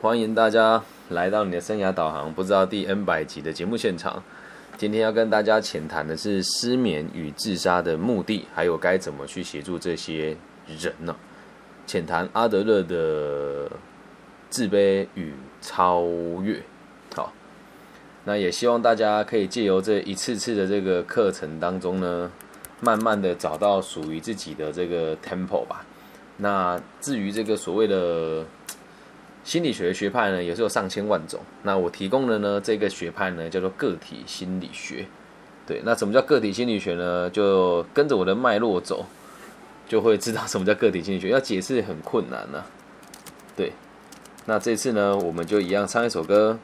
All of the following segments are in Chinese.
欢迎大家来到你的生涯导航，不知道第 N 百集的节目现场。今天要跟大家浅谈的是失眠与自杀的目的，还有该怎么去协助这些人呢？浅谈阿德勒的自卑与超越。好，那也希望大家可以借由这一次次的这个课程当中呢，慢慢的找到属于自己的这个 tempo 吧。那至于这个所谓的心理学的学派呢，也是有上千万种。那我提供的呢，这个学派呢叫做个体心理学。对，那什么叫个体心理学呢？就跟着我的脉络走，就会知道什么叫个体心理学。要解释很困难呢。对，那这次呢，我们就一样唱一首歌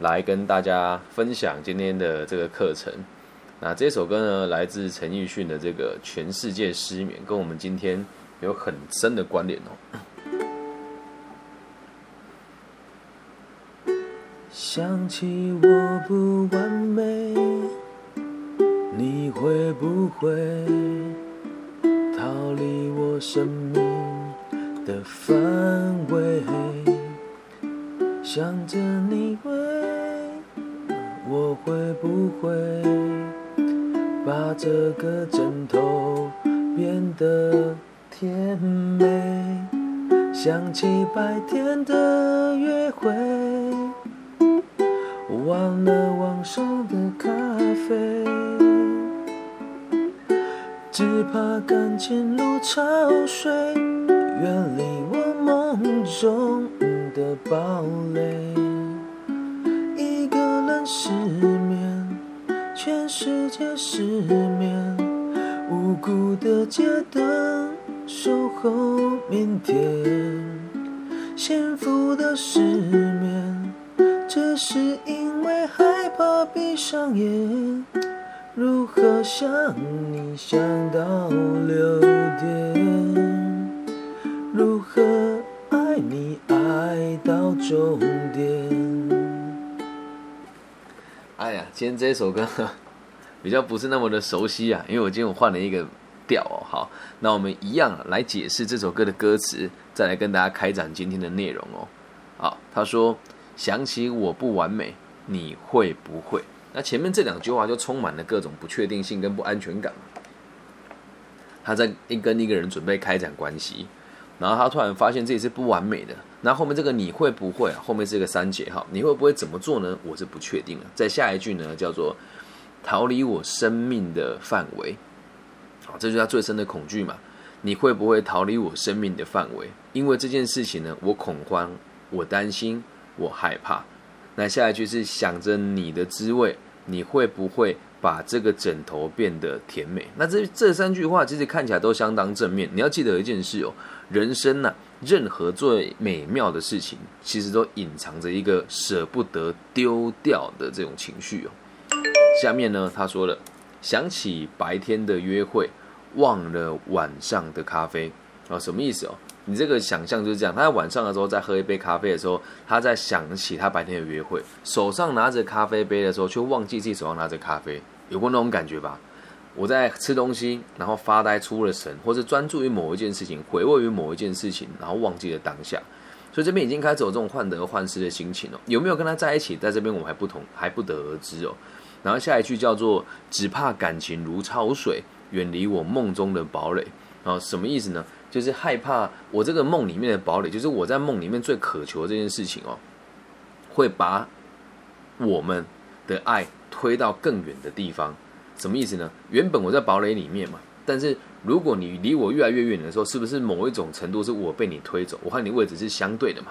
来跟大家分享今天的这个课程。那这首歌呢，来自陈奕迅的这个《全世界失眠》，跟我们今天。有很深的关联哦。想起我不完美，你会不会逃离我生命的范围？想着你会，我会不会把这个枕头变得？甜美，想起白天的约会，忘了网上的咖啡，只怕感情如潮水，远离我梦中的堡垒。一个人失眠，全世界失眠，无辜的街灯。守候明天，幸福的失眠，只是因为害怕闭上眼。如何想你想到六点？如何爱你爱到终点？哎呀，今天这首歌比较不是那么的熟悉啊，因为我今天我换了一个。调哦，好，那我们一样来解释这首歌的歌词，再来跟大家开展今天的内容哦。好，他说：“想起我不完美，你会不会？”那前面这两句话就充满了各种不确定性跟不安全感。他在一跟一个人准备开展关系，然后他突然发现自己是不完美的。那后面这个你会不会？后面是一个三节哈，你会不会怎么做呢？我是不确定的。在下一句呢，叫做逃离我生命的范围。好这就是他最深的恐惧嘛？你会不会逃离我生命的范围？因为这件事情呢，我恐慌，我担心，我害怕。那下一句是想着你的滋味，你会不会把这个枕头变得甜美？那这这三句话其实看起来都相当正面。你要记得一件事哦，人生呢，任何最美妙的事情，其实都隐藏着一个舍不得丢掉的这种情绪哦。下面呢，他说了。想起白天的约会，忘了晚上的咖啡啊，什么意思哦？你这个想象就是这样，他在晚上的时候在喝一杯咖啡的时候，他在想起他白天的约会，手上拿着咖啡杯的时候，却忘记自己手上拿着咖啡，有过那种感觉吧？我在吃东西，然后发呆出了神，或者专注于某一件事情，回味于某一件事情，然后忘记了当下，所以这边已经开始有这种患得患失的心情了。有没有跟他在一起，在这边我还不同，还不得而知哦。然后下一句叫做“只怕感情如潮水，远离我梦中的堡垒”。啊，什么意思呢？就是害怕我这个梦里面的堡垒，就是我在梦里面最渴求这件事情哦，会把我们的爱推到更远的地方。什么意思呢？原本我在堡垒里面嘛，但是如果你离我越来越远的时候，是不是某一种程度是我被你推走？我和你位置是相对的嘛？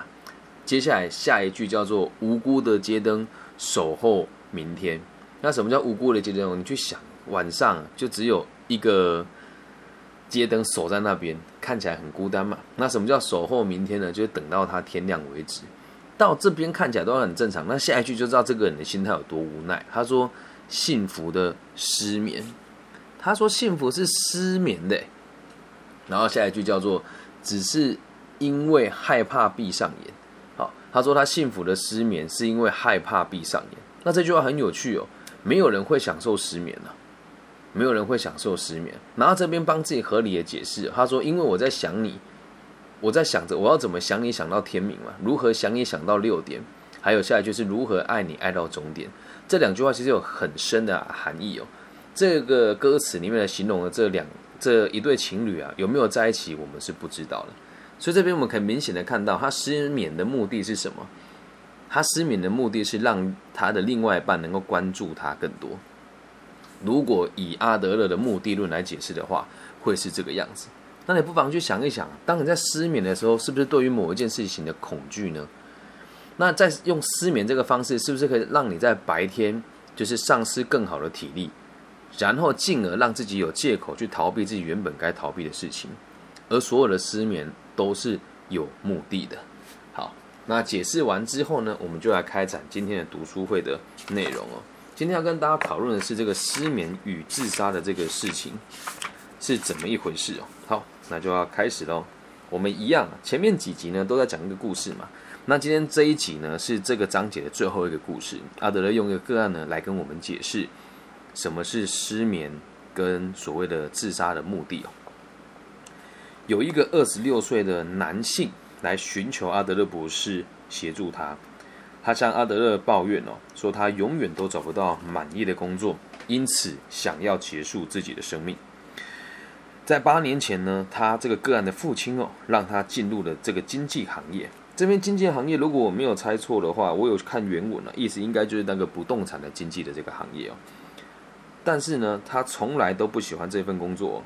接下来下一句叫做“无辜的街灯守候明天”。那什么叫无辜的街灯？你去想，晚上就只有一个街灯守在那边，看起来很孤单嘛。那什么叫守候明天呢？就等到它天亮为止。到这边看起来都很正常。那下一句就知道这个人的心态有多无奈。他说：“幸福的失眠。”他说：“幸福是失眠的。”然后下一句叫做：“只是因为害怕闭上眼。”好，他说他幸福的失眠是因为害怕闭上眼。那这句话很有趣哦。没有人会享受失眠的，没有人会享受失眠。然后这边帮自己合理的解释，他说：“因为我在想你，我在想着我要怎么想你想到天明嘛，如何想你想到六点，还有下来就是如何爱你爱到终点。这两句话其实有很深的含义哦。这个歌词里面的形容了这两这一对情侣啊有没有在一起，我们是不知道的。所以这边我们可以明显的看到，他失眠的目的是什么？他失眠的目的是让他的另外一半能够关注他更多。如果以阿德勒的目的论来解释的话，会是这个样子。那你不妨去想一想，当你在失眠的时候，是不是对于某一件事情的恐惧呢？那在用失眠这个方式，是不是可以让你在白天就是丧失更好的体力，然后进而让自己有借口去逃避自己原本该逃避的事情？而所有的失眠都是有目的的。好，那解释完之后呢，我们就来开展今天的读书会的内容哦。今天要跟大家讨论的是这个失眠与自杀的这个事情是怎么一回事哦。好，那就要开始喽。我们一样，前面几集呢都在讲一个故事嘛。那今天这一集呢是这个章节的最后一个故事。阿德勒用一个个案呢来跟我们解释什么是失眠跟所谓的自杀的目的哦。有一个二十六岁的男性来寻求阿德勒博士协助他。他向阿德勒抱怨哦，说他永远都找不到满意的工作，因此想要结束自己的生命。在八年前呢，他这个个案的父亲哦，让他进入了这个经济行业。这边经济行业，如果我没有猜错的话，我有看原文了，意思应该就是那个不动产的经济的这个行业哦。但是呢，他从来都不喜欢这份工作，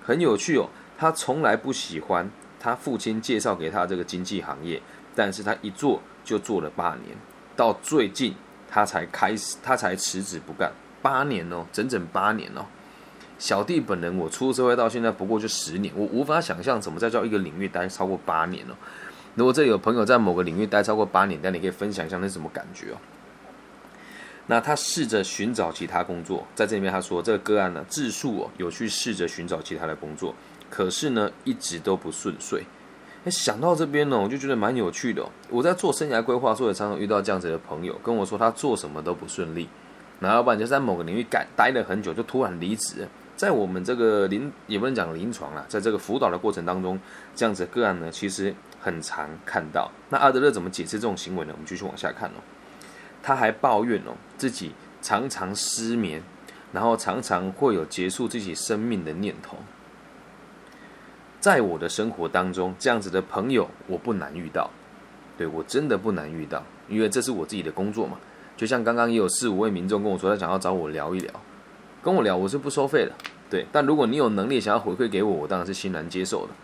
很有趣哦。他从来不喜欢他父亲介绍给他这个经济行业，但是他一做。就做了八年，到最近他才开始，他才辞职不干。八年哦，整整八年哦。小弟本人，我出社会到现在不过就十年，我无法想象怎么在叫一个领域待超过八年哦。如果这有朋友在某个领域待超过八年，那你可以分享一下那什么感觉哦。那他试着寻找其他工作，在这里面他说这个个案呢，自述哦有去试着寻找其他的工作，可是呢一直都不顺遂。想到这边呢，我就觉得蛮有趣的。我在做生涯规划，所以常常遇到这样子的朋友，跟我说他做什么都不顺利，那要不然就在某个领域干待了很久，就突然离职。在我们这个临也不能讲临床啦，在这个辅导的过程当中，这样子个案呢，其实很常看到。那阿德勒怎么解释这种行为呢？我们继续往下看哦。他还抱怨哦，自己常常失眠，然后常常会有结束自己生命的念头。在我的生活当中，这样子的朋友我不难遇到，对我真的不难遇到，因为这是我自己的工作嘛。就像刚刚也有四五位民众跟我说，他想要找我聊一聊，跟我聊我是不收费的，对。但如果你有能力想要回馈给我，我当然是欣然接受的。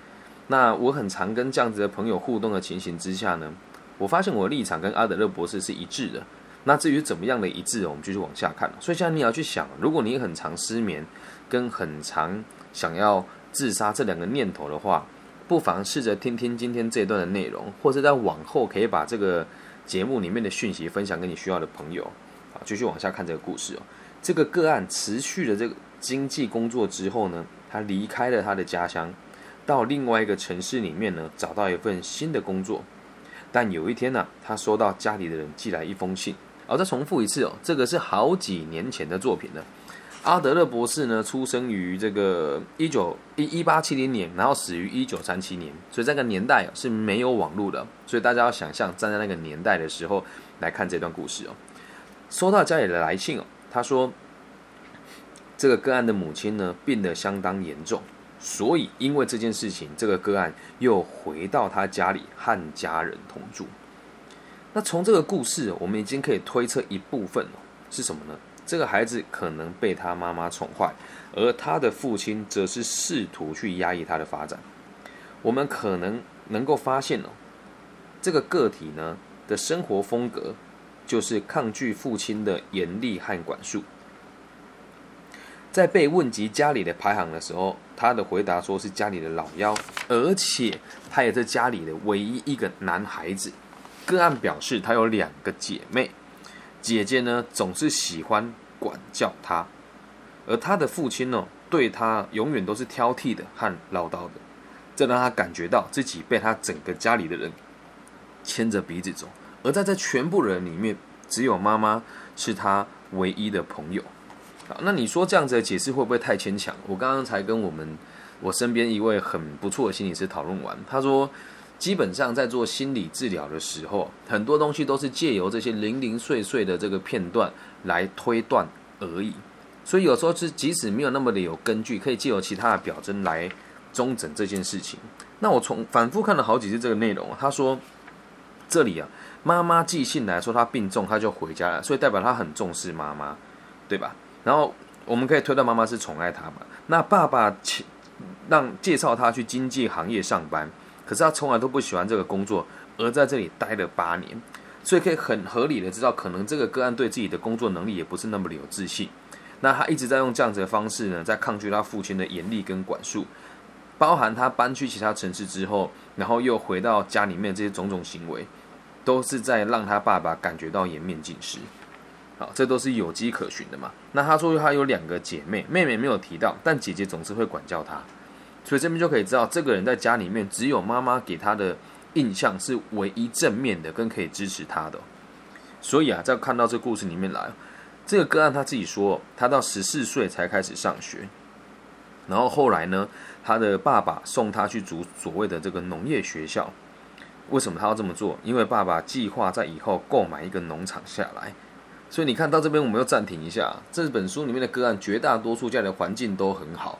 那我很常跟这样子的朋友互动的情形之下呢，我发现我的立场跟阿德勒博士是一致的。那至于怎么样的一致，我们继续往下看。所以现在你要去想，如果你很常失眠，跟很常想要。自杀这两个念头的话，不妨试着听听今天这一段的内容，或者在往后可以把这个节目里面的讯息分享给你需要的朋友。好，继续往下看这个故事哦。这个个案持续的这个经济工作之后呢，他离开了他的家乡，到另外一个城市里面呢，找到一份新的工作。但有一天呢，他收到家里的人寄来一封信。哦，再重复一次哦，这个是好几年前的作品了。阿德勒博士呢，出生于这个一九一一八七零年，然后死于一九三七年，所以这个年代是没有网络的，所以大家要想象站在那个年代的时候来看这段故事哦。收到家里的来信哦，他说这个个案的母亲呢病得相当严重，所以因为这件事情，这个个案又回到他家里和家人同住。那从这个故事，我们已经可以推测一部分，是什么呢？这个孩子可能被他妈妈宠坏，而他的父亲则是试图去压抑他的发展。我们可能能够发现哦，这个个体呢的生活风格就是抗拒父亲的严厉和管束。在被问及家里的排行的时候，他的回答说是家里的老幺，而且他也是家里的唯一一个男孩子。个案表示他有两个姐妹。姐姐呢，总是喜欢管教他，而他的父亲呢，对他永远都是挑剔的和唠叨的，这让他感觉到自己被他整个家里的人牵着鼻子走，而在这全部人里面，只有妈妈是他唯一的朋友。好，那你说这样子的解释会不会太牵强？我刚刚才跟我们我身边一位很不错的心理师讨论完，他说基本上在做心理治疗的时候，很多东西都是借由这些零零碎碎的这个片段来推断而已。所以有时候是即使没有那么的有根据，可以借由其他的表征来中诊这件事情。那我从反复看了好几次这个内容，他说这里啊，妈妈寄信来说她病重，她就回家了，所以代表她很重视妈妈，对吧？然后我们可以推断妈妈是宠爱她嘛？那爸爸请让介绍他去经济行业上班。可是他从来都不喜欢这个工作，而在这里待了八年，所以可以很合理的知道，可能这个个案对自己的工作能力也不是那么的有自信。那他一直在用这样子的方式呢，在抗拒他父亲的严厉跟管束，包含他搬去其他城市之后，然后又回到家里面这些种种行为，都是在让他爸爸感觉到颜面尽失。好，这都是有迹可循的嘛。那他说他有两个姐妹，妹妹没有提到，但姐姐总是会管教他。所以这边就可以知道，这个人在家里面只有妈妈给他的印象是唯一正面的，跟可以支持他的。所以啊，在看到这故事里面来，这个个案他自己说，他到十四岁才开始上学，然后后来呢，他的爸爸送他去读所谓的这个农业学校。为什么他要这么做？因为爸爸计划在以后购买一个农场下来。所以你看到这边，我们要暂停一下。这本书里面的个案，绝大多数家里的环境都很好。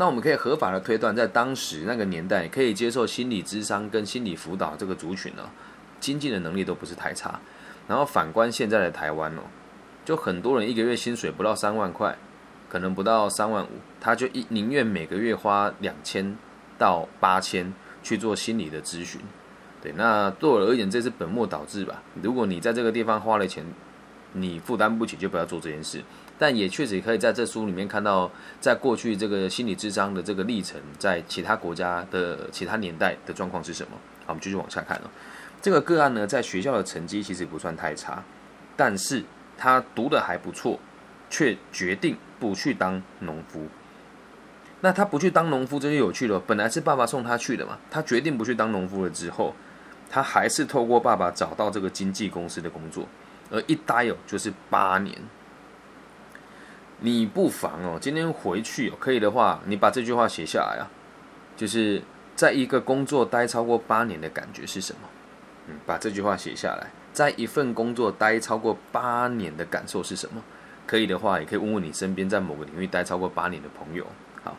那我们可以合法的推断，在当时那个年代，可以接受心理咨商跟心理辅导这个族群呢，经济的能力都不是太差。然后反观现在的台湾哦，就很多人一个月薪水不到三万块，可能不到三万五，他就一宁愿每个月花两千到八千去做心理的咨询。对，那对我而言，这是本末倒置吧。如果你在这个地方花了钱，你负担不起，就不要做这件事。但也确实可以在这书里面看到，在过去这个心理智商的这个历程，在其他国家的其他年代的状况是什么？好，我们继续往下看哦。这个个案呢，在学校的成绩其实不算太差，但是他读的还不错，却决定不去当农夫。那他不去当农夫，这就有趣了。本来是爸爸送他去的嘛，他决定不去当农夫了之后，他还是透过爸爸找到这个经纪公司的工作，而一待哦就是八年。你不妨哦，今天回去哦可以的话，你把这句话写下来啊，就是在一个工作待超过八年的感觉是什么？嗯，把这句话写下来，在一份工作待超过八年的感受是什么？可以的话，也可以问问你身边在某个领域待超过八年的朋友。好，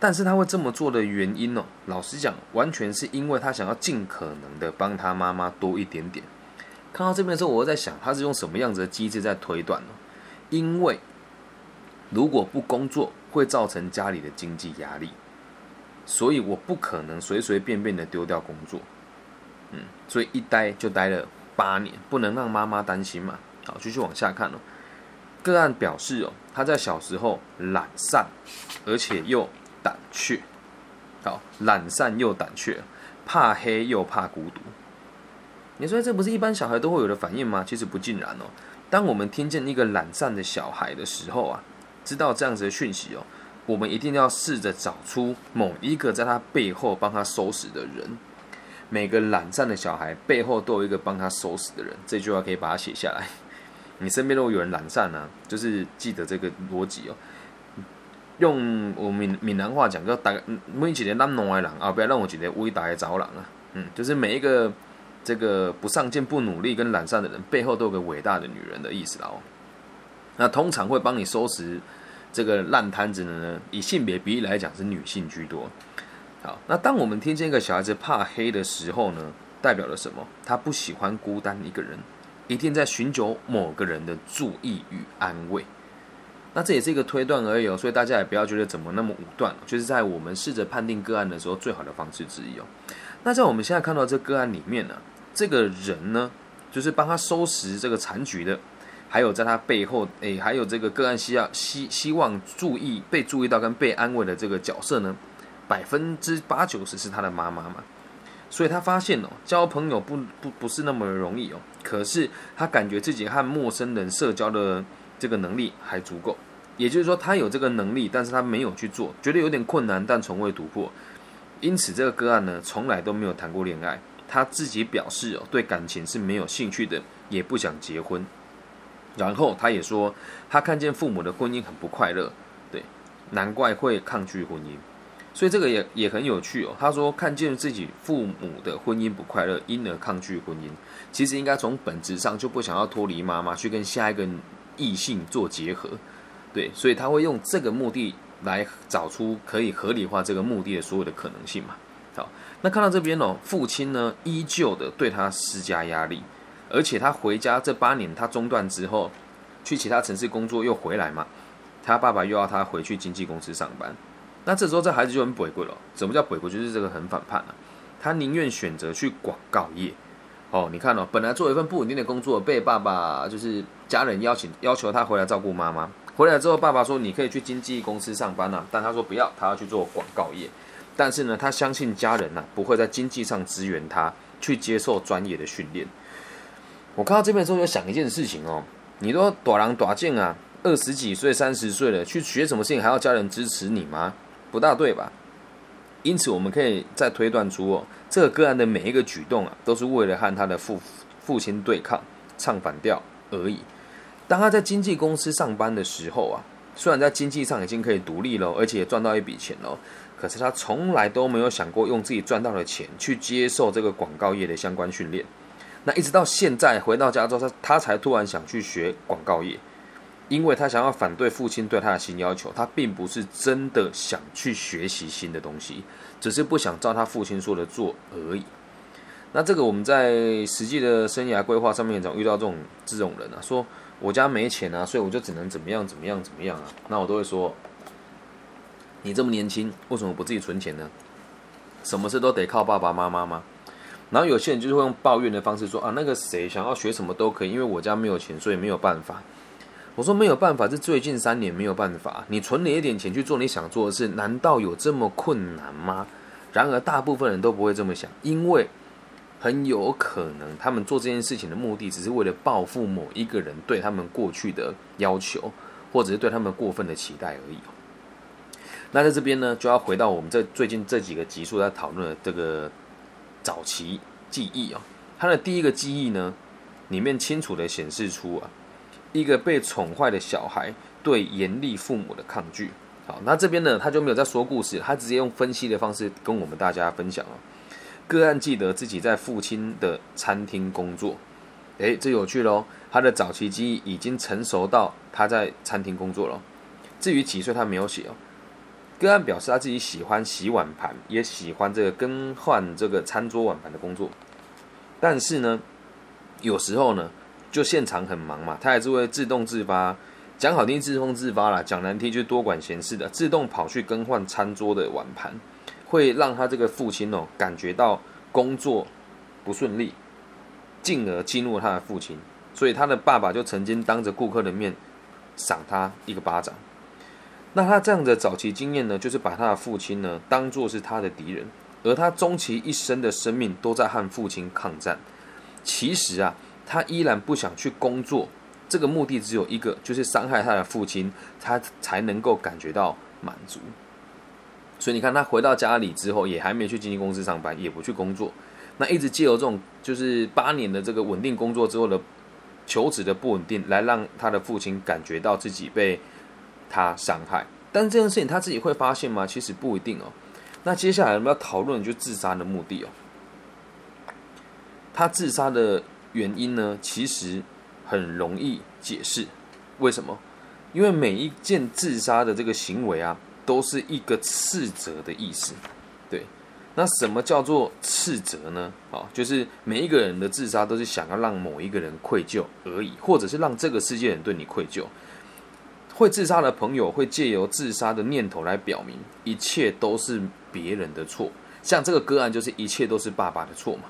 但是他会这么做的原因哦，老实讲，完全是因为他想要尽可能的帮他妈妈多一点点。看到这边的时候，我在想，他是用什么样子的机制在推断呢？因为如果不工作，会造成家里的经济压力，所以我不可能随随便便的丢掉工作，嗯，所以一待就待了八年，不能让妈妈担心嘛。好，继续往下看哦。个案表示哦，他在小时候懒散，而且又胆怯。好，懒散又胆怯，怕黑又怕孤独。你说这不是一般小孩都会有的反应吗？其实不尽然哦。当我们听见一个懒散的小孩的时候啊。知道这样子的讯息哦，我们一定要试着找出某一个在他背后帮他收拾的人。每个懒散的小孩背后都有一个帮他收拾的人。这句话可以把它写下来。你身边如果有人懒散呢，就是记得这个逻辑哦。用我闽闽南话讲，叫大每一个懒惰的人啊，不要让我觉得伟大的早朗啊。嗯，就是每一个这个不上进、不努力跟懒散的人背后都有个伟大的女人的意思啦哦。那通常会帮你收拾这个烂摊子的呢？以性别比例来讲，是女性居多。好，那当我们听见一个小孩子怕黑的时候呢，代表了什么？他不喜欢孤单一个人，一定在寻求某个人的注意与安慰。那这也是一个推断而已哦，所以大家也不要觉得怎么那么武断，就是在我们试着判定个案的时候，最好的方式之一哦。那在我们现在看到这个案里面呢，这个人呢，就是帮他收拾这个残局的。还有在他背后，诶，还有这个个案需要希希望注意被注意到跟被安慰的这个角色呢，百分之八九十是他的妈妈嘛，所以他发现哦，交朋友不不不是那么容易哦，可是他感觉自己和陌生人社交的这个能力还足够，也就是说他有这个能力，但是他没有去做，觉得有点困难，但从未突破，因此这个个案呢，从来都没有谈过恋爱，他自己表示哦，对感情是没有兴趣的，也不想结婚。然后他也说，他看见父母的婚姻很不快乐，对，难怪会抗拒婚姻。所以这个也也很有趣哦。他说看见自己父母的婚姻不快乐，因而抗拒婚姻。其实应该从本质上就不想要脱离妈妈，去跟下一个异性做结合。对，所以他会用这个目的来找出可以合理化这个目的的所有的可能性嘛。好，那看到这边哦，父亲呢依旧的对他施加压力，而且他回家这八年他中断之后，去其他城市工作又回来嘛，他爸爸又要他回去经纪公司上班。那这时候这孩子就很鬼鬼了。什么叫鬼鬼？就是这个很反叛啊，他宁愿选择去广告业。哦，你看哦，本来做一份不稳定的工作，被爸爸就是家人邀请要求他回来照顾妈妈。回来之后，爸爸说你可以去经纪公司上班啊，但他说不要，他要去做广告业。但是呢，他相信家人呐不会在经济上支援他去接受专业的训练。我看到这边的时候，就想一件事情哦，你都短郎短剑啊，二十几岁、三十岁了，去学什么事情还要家人支持你吗？不大对吧？因此，我们可以再推断出哦，这个个案的每一个举动啊，都是为了和他的父父亲对抗、唱反调而已。当他在经纪公司上班的时候啊，虽然在经济上已经可以独立了，而且也赚到一笔钱了，可是他从来都没有想过用自己赚到的钱去接受这个广告业的相关训练。那一直到现在回到加州，他他才突然想去学广告业。因为他想要反对父亲对他的新要求，他并不是真的想去学习新的东西，只是不想照他父亲说的做而已。那这个我们在实际的生涯规划上面，总遇到这种这种人啊，说我家没钱啊，所以我就只能怎么样怎么样怎么样啊。那我都会说，你这么年轻，为什么不自己存钱呢？什么事都得靠爸爸妈妈吗？然后有些人就是会用抱怨的方式说啊，那个谁想要学什么都可以，因为我家没有钱，所以没有办法。我说没有办法，是最近三年没有办法。你存了一点钱去做你想做的事，难道有这么困难吗？然而大部分人都不会这么想，因为很有可能他们做这件事情的目的，只是为了报复某一个人对他们过去的要求，或者是对他们过分的期待而已。那在这边呢，就要回到我们这最近这几个集数在讨论的这个早期记忆啊，他的第一个记忆呢，里面清楚的显示出啊。一个被宠坏的小孩对严厉父母的抗拒。好，那这边呢，他就没有在说故事，他直接用分析的方式跟我们大家分享哦。个案记得自己在父亲的餐厅工作，诶，这有趣喽。他的早期记忆已经成熟到他在餐厅工作了。至于几岁，他没有写哦。个案表示他自己喜欢洗碗盘，也喜欢这个更换这个餐桌碗盘的工作，但是呢，有时候呢。就现场很忙嘛，他还是会自动自发，讲好听自动自发啦，讲难听就多管闲事的，自动跑去更换餐桌的碗盘，会让他这个父亲哦感觉到工作不顺利，进而激怒他的父亲，所以他的爸爸就曾经当着顾客的面赏他一个巴掌。那他这样的早期经验呢，就是把他的父亲呢当做是他的敌人，而他终其一生的生命都在和父亲抗战。其实啊。他依然不想去工作，这个目的只有一个，就是伤害他的父亲，他才能够感觉到满足。所以你看，他回到家里之后，也还没去经纪公司上班，也不去工作，那一直借由这种就是八年的这个稳定工作之后的求职的不稳定，来让他的父亲感觉到自己被他伤害。但这件事情他自己会发现吗？其实不一定哦。那接下来我们要讨论就自杀的目的哦，他自杀的。原因呢，其实很容易解释。为什么？因为每一件自杀的这个行为啊，都是一个斥责的意思。对，那什么叫做斥责呢？啊，就是每一个人的自杀都是想要让某一个人愧疚而已，或者是让这个世界人对你愧疚。会自杀的朋友会借由自杀的念头来表明一切都是别人的错。像这个个案，就是一切都是爸爸的错嘛。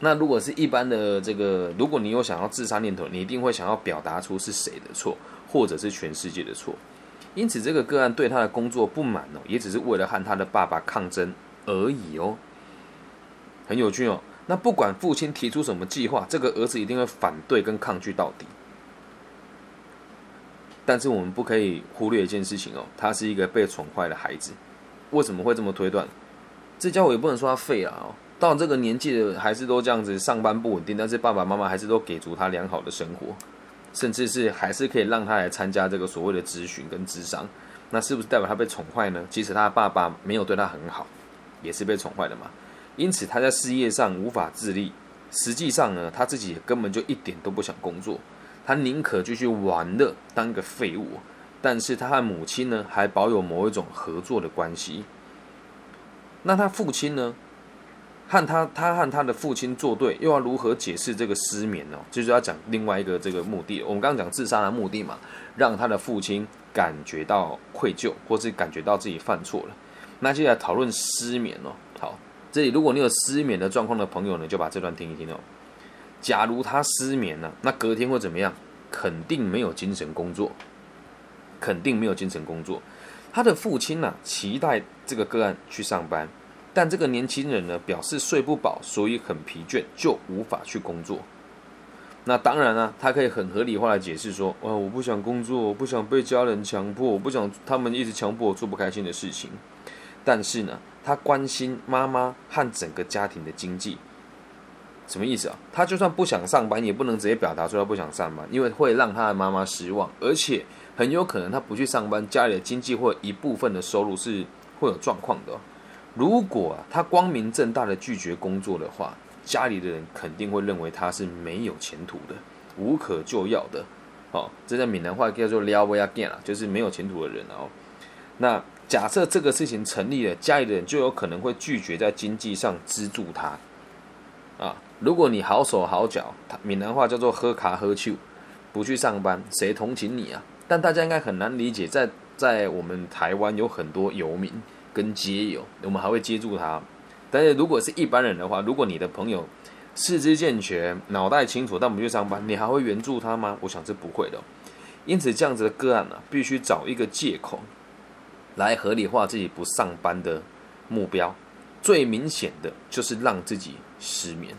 那如果是一般的这个，如果你有想要自杀念头，你一定会想要表达出是谁的错，或者是全世界的错。因此，这个个案对他的工作不满哦，也只是为了和他的爸爸抗争而已哦。很有趣哦。那不管父亲提出什么计划，这个儿子一定会反对跟抗拒到底。但是我们不可以忽略一件事情哦，他是一个被宠坏的孩子。为什么会这么推断？这家伙也不能说他废了哦。到这个年纪的，还是都这样子上班不稳定，但是爸爸妈妈还是都给足他良好的生活，甚至是还是可以让他来参加这个所谓的咨询跟咨商。那是不是代表他被宠坏呢？其实他爸爸没有对他很好，也是被宠坏的嘛。因此他在事业上无法自立。实际上呢，他自己也根本就一点都不想工作，他宁可继续玩乐，当一个废物。但是他和母亲呢，还保有某一种合作的关系。那他父亲呢，和他他和他的父亲作对，又要如何解释这个失眠呢？就是要讲另外一个这个目的。我们刚刚讲自杀的目的嘛，让他的父亲感觉到愧疚，或是感觉到自己犯错了。那接下来讨论失眠哦。好，这里如果你有失眠的状况的朋友呢，就把这段听一听哦。假如他失眠了，那隔天会怎么样？肯定没有精神工作。肯定没有精神工作。他的父亲呢，期待这个个案去上班，但这个年轻人呢，表示睡不饱，所以很疲倦，就无法去工作。那当然呢，他可以很合理化的解释说：，哦，我不想工作，我不想被家人强迫，我不想他们一直强迫我做不开心的事情。但是呢，他关心妈妈和整个家庭的经济。什么意思啊？他就算不想上班，也不能直接表达说他不想上班，因为会让他的妈妈失望，而且。很有可能他不去上班，家里的经济或一部分的收入是会有状况的。如果他光明正大的拒绝工作的话，家里的人肯定会认为他是没有前途的、无可救药的。哦，这在闽南话叫做“撩不要干”了，就是没有前途的人哦。那假设这个事情成立了，家里的人就有可能会拒绝在经济上资助他。啊，如果你好手好脚，闽南话叫做“喝卡喝酒”，不去上班，谁同情你啊？但大家应该很难理解，在在我们台湾有很多游民跟街友，我们还会接住他。但是如果是一般人的话，如果你的朋友四肢健全、脑袋清楚，但不去上班，你还会援助他吗？我想是不会的。因此，这样子的个案呢，必须找一个借口来合理化自己不上班的目标。最明显的就是让自己失眠。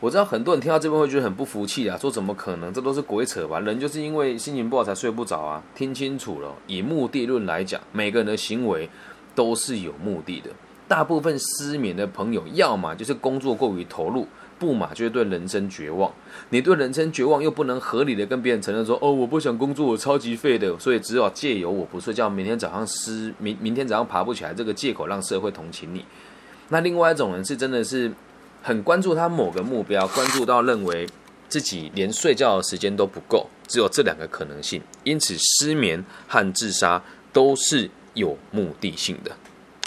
我知道很多人听到这边会觉得很不服气啊，说怎么可能？这都是鬼扯吧？人就是因为心情不好才睡不着啊！听清楚了，以目的论来讲，每个人的行为都是有目的的。大部分失眠的朋友，要么就是工作过于投入，不嘛就是对人生绝望。你对人生绝望，又不能合理的跟别人承认说：“哦，我不想工作，我超级废的。”所以只好借由我不睡觉，明天早上失明，明天早上爬不起来这个借口，让社会同情你。那另外一种人是真的是。很关注他某个目标，关注到认为自己连睡觉的时间都不够，只有这两个可能性，因此失眠和自杀都是有目的性的。